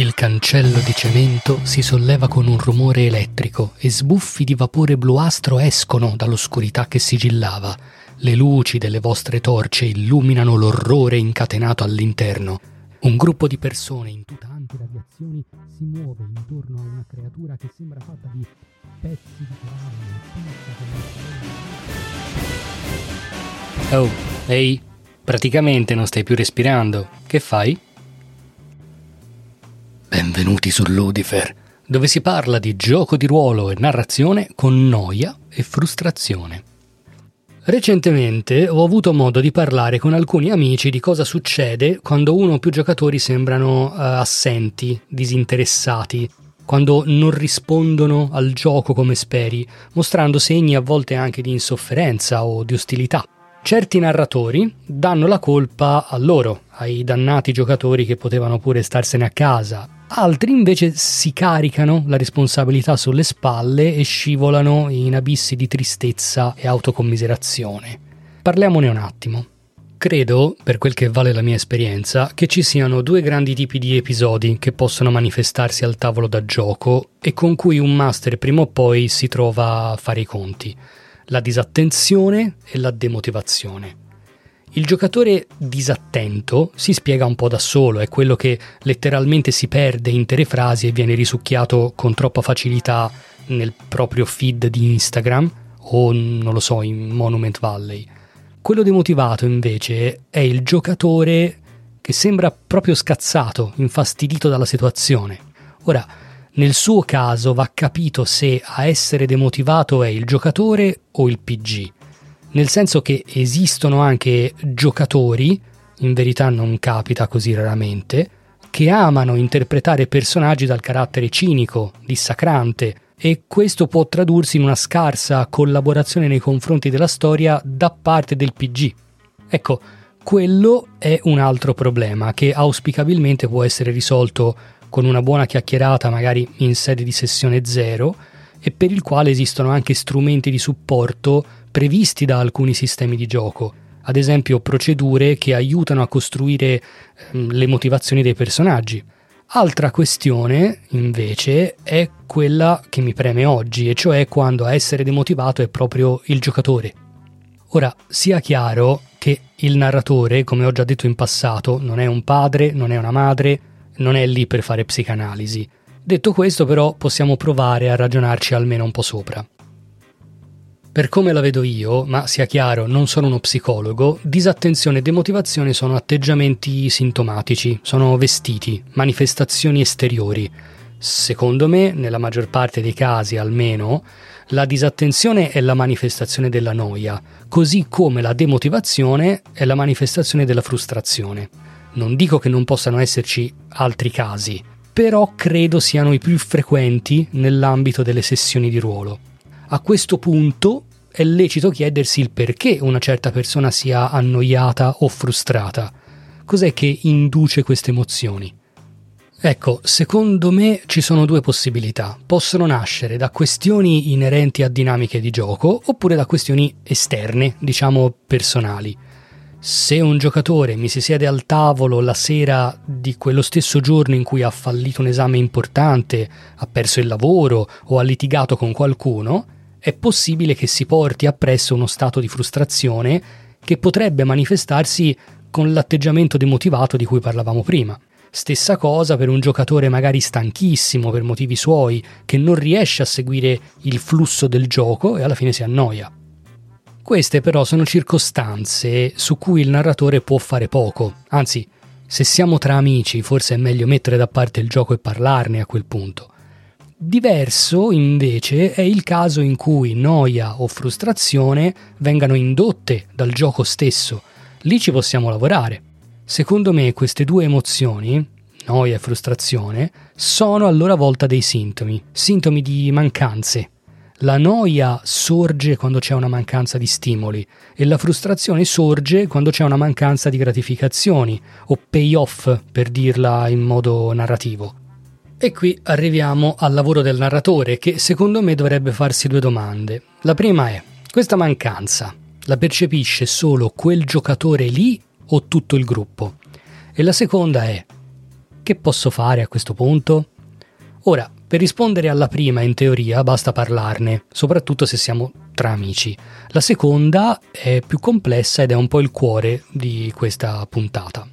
Il cancello di cemento si solleva con un rumore elettrico e sbuffi di vapore bluastro escono dall'oscurità che sigillava. Le luci delle vostre torce illuminano l'orrore incatenato all'interno. Un gruppo di persone in tuta antiradiazioni si muove intorno a una creatura che sembra fatta di pezzi di caramelle. Oh, ehi, praticamente non stai più respirando. Che fai? Benvenuti su Ludifer, dove si parla di gioco di ruolo e narrazione con noia e frustrazione. Recentemente ho avuto modo di parlare con alcuni amici di cosa succede quando uno o più giocatori sembrano uh, assenti, disinteressati, quando non rispondono al gioco come speri, mostrando segni a volte anche di insofferenza o di ostilità. Certi narratori danno la colpa a loro, ai dannati giocatori che potevano pure starsene a casa, altri invece si caricano la responsabilità sulle spalle e scivolano in abissi di tristezza e autocommiserazione. Parliamone un attimo. Credo, per quel che vale la mia esperienza, che ci siano due grandi tipi di episodi che possono manifestarsi al tavolo da gioco e con cui un master prima o poi si trova a fare i conti. La disattenzione e la demotivazione. Il giocatore disattento si spiega un po' da solo, è quello che letteralmente si perde intere frasi e viene risucchiato con troppa facilità nel proprio feed di Instagram o non lo so, in Monument Valley. Quello demotivato invece è il giocatore che sembra proprio scazzato, infastidito dalla situazione. Ora, nel suo caso va capito se a essere demotivato è il giocatore o il PG nel senso che esistono anche giocatori, in verità non capita così raramente, che amano interpretare personaggi dal carattere cinico, dissacrante, e questo può tradursi in una scarsa collaborazione nei confronti della storia da parte del PG. Ecco, quello è un altro problema che auspicabilmente può essere risolto con una buona chiacchierata magari in sede di sessione zero e per il quale esistono anche strumenti di supporto previsti da alcuni sistemi di gioco, ad esempio procedure che aiutano a costruire ehm, le motivazioni dei personaggi. Altra questione, invece, è quella che mi preme oggi, e cioè quando a essere demotivato è proprio il giocatore. Ora, sia chiaro che il narratore, come ho già detto in passato, non è un padre, non è una madre, non è lì per fare psicanalisi. Detto questo, però, possiamo provare a ragionarci almeno un po' sopra. Per come la vedo io, ma sia chiaro, non sono uno psicologo, disattenzione e demotivazione sono atteggiamenti sintomatici, sono vestiti, manifestazioni esteriori. Secondo me, nella maggior parte dei casi almeno, la disattenzione è la manifestazione della noia, così come la demotivazione è la manifestazione della frustrazione. Non dico che non possano esserci altri casi, però credo siano i più frequenti nell'ambito delle sessioni di ruolo. A questo punto è lecito chiedersi il perché una certa persona sia annoiata o frustrata. Cos'è che induce queste emozioni? Ecco, secondo me ci sono due possibilità. Possono nascere da questioni inerenti a dinamiche di gioco oppure da questioni esterne, diciamo personali. Se un giocatore mi si siede al tavolo la sera di quello stesso giorno in cui ha fallito un esame importante, ha perso il lavoro o ha litigato con qualcuno, è possibile che si porti appresso uno stato di frustrazione che potrebbe manifestarsi con l'atteggiamento demotivato di cui parlavamo prima. Stessa cosa per un giocatore magari stanchissimo per motivi suoi, che non riesce a seguire il flusso del gioco e alla fine si annoia. Queste però sono circostanze su cui il narratore può fare poco, anzi, se siamo tra amici forse è meglio mettere da parte il gioco e parlarne a quel punto. Diverso invece è il caso in cui noia o frustrazione vengano indotte dal gioco stesso. Lì ci possiamo lavorare. Secondo me queste due emozioni, noia e frustrazione, sono a loro volta dei sintomi, sintomi di mancanze. La noia sorge quando c'è una mancanza di stimoli e la frustrazione sorge quando c'è una mancanza di gratificazioni o payoff per dirla in modo narrativo. E qui arriviamo al lavoro del narratore che secondo me dovrebbe farsi due domande. La prima è, questa mancanza la percepisce solo quel giocatore lì o tutto il gruppo? E la seconda è, che posso fare a questo punto? Ora, per rispondere alla prima, in teoria, basta parlarne, soprattutto se siamo tra amici. La seconda è più complessa ed è un po' il cuore di questa puntata.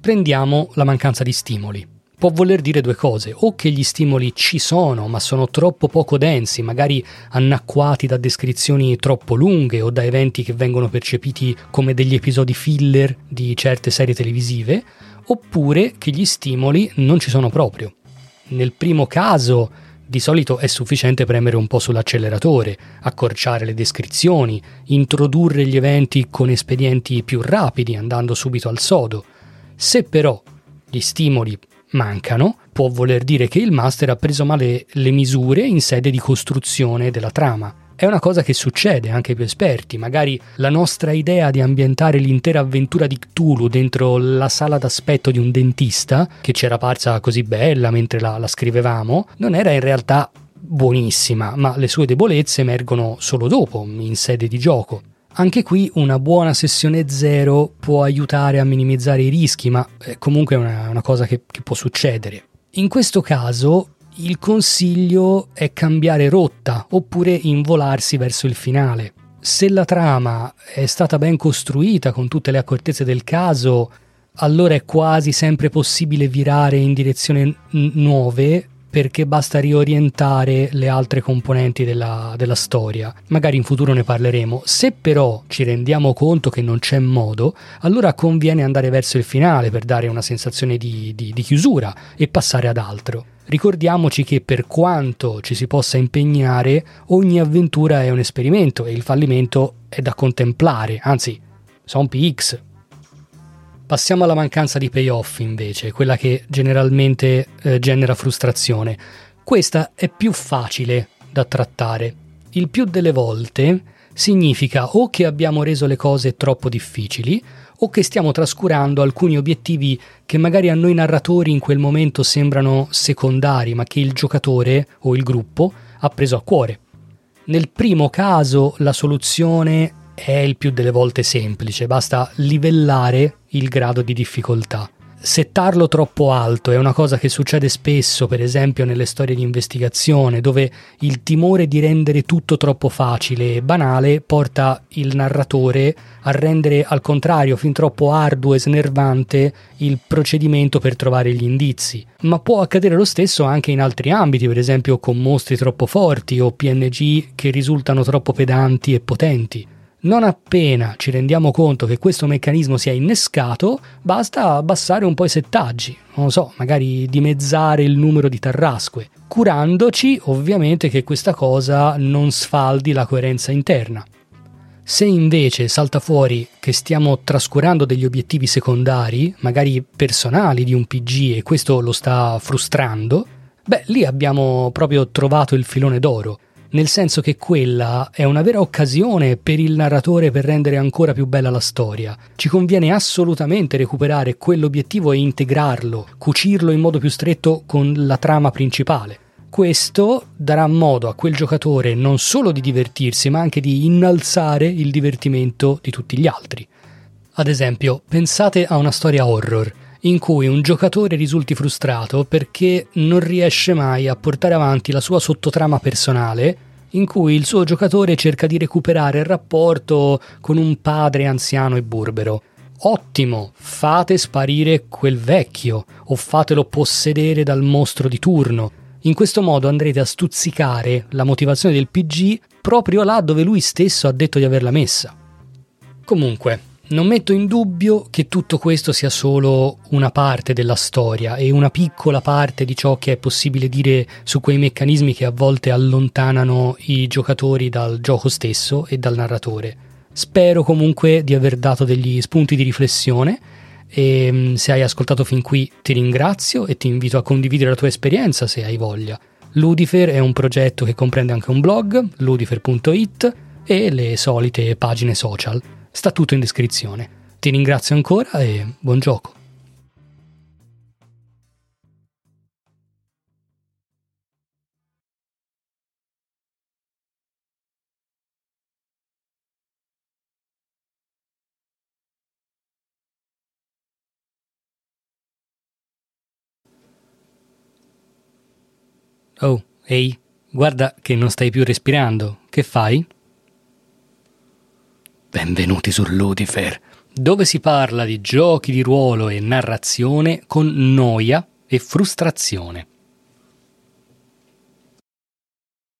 Prendiamo la mancanza di stimoli. Può voler dire due cose, o che gli stimoli ci sono, ma sono troppo poco densi, magari annacquati da descrizioni troppo lunghe o da eventi che vengono percepiti come degli episodi filler di certe serie televisive, oppure che gli stimoli non ci sono proprio nel primo caso di solito è sufficiente premere un po' sull'acceleratore, accorciare le descrizioni, introdurre gli eventi con espedienti più rapidi andando subito al sodo. Se però gli stimoli mancano, può voler dire che il master ha preso male le misure in sede di costruzione della trama. È una cosa che succede anche ai più esperti, magari la nostra idea di ambientare l'intera avventura di Cthulhu dentro la sala d'aspetto di un dentista, che ci era parsa così bella mentre la, la scrivevamo, non era in realtà buonissima, ma le sue debolezze emergono solo dopo, in sede di gioco. Anche qui una buona sessione zero può aiutare a minimizzare i rischi, ma è comunque una, una cosa che, che può succedere. In questo caso il consiglio è cambiare rotta oppure involarsi verso il finale. Se la trama è stata ben costruita con tutte le accortezze del caso, allora è quasi sempre possibile virare in direzioni n- nuove perché basta riorientare le altre componenti della, della, storia. Magari in futuro ne parleremo. Se però ci rendiamo conto che non c'è modo, allora conviene andare verso il finale per dare una sensazione di, di, di chiusura e passare ad altro. Ricordiamoci che per quanto ci si possa impegnare, ogni avventura è un esperimento e il fallimento è da contemplare, anzi, son PX. Passiamo alla mancanza di payoff invece, quella che generalmente eh, genera frustrazione. Questa è più facile da trattare. Il più delle volte significa o che abbiamo reso le cose troppo difficili, o che stiamo trascurando alcuni obiettivi che magari a noi narratori in quel momento sembrano secondari, ma che il giocatore o il gruppo ha preso a cuore. Nel primo caso la soluzione è il più delle volte semplice, basta livellare il grado di difficoltà settarlo troppo alto è una cosa che succede spesso, per esempio nelle storie di investigazione, dove il timore di rendere tutto troppo facile e banale porta il narratore a rendere al contrario fin troppo arduo e snervante il procedimento per trovare gli indizi. Ma può accadere lo stesso anche in altri ambiti, per esempio con mostri troppo forti o PNG che risultano troppo pedanti e potenti. Non appena ci rendiamo conto che questo meccanismo si è innescato, basta abbassare un po' i settaggi, non so, magari dimezzare il numero di tarrasque, curandoci ovviamente che questa cosa non sfaldi la coerenza interna. Se invece salta fuori che stiamo trascurando degli obiettivi secondari, magari personali di un PG e questo lo sta frustrando, beh, lì abbiamo proprio trovato il filone d'oro nel senso che quella è una vera occasione per il narratore per rendere ancora più bella la storia. Ci conviene assolutamente recuperare quell'obiettivo e integrarlo, cucirlo in modo più stretto con la trama principale. Questo darà modo a quel giocatore non solo di divertirsi, ma anche di innalzare il divertimento di tutti gli altri. Ad esempio, pensate a una storia horror in cui un giocatore risulti frustrato perché non riesce mai a portare avanti la sua sottotrama personale in cui il suo giocatore cerca di recuperare il rapporto con un padre anziano e burbero. Ottimo, fate sparire quel vecchio o fatelo possedere dal mostro di turno. In questo modo andrete a stuzzicare la motivazione del PG proprio là dove lui stesso ha detto di averla messa. Comunque, non metto in dubbio che tutto questo sia solo una parte della storia e una piccola parte di ciò che è possibile dire su quei meccanismi che a volte allontanano i giocatori dal gioco stesso e dal narratore. Spero comunque di aver dato degli spunti di riflessione e mm, se hai ascoltato fin qui ti ringrazio e ti invito a condividere la tua esperienza se hai voglia. Ludifer è un progetto che comprende anche un blog, ludifer.it e le solite pagine social. Sta tutto in descrizione. Ti ringrazio ancora e buon gioco. Oh, ehi, guarda che non stai più respirando. Che fai? Benvenuti su Ludifer, dove si parla di giochi di ruolo e narrazione con noia e frustrazione.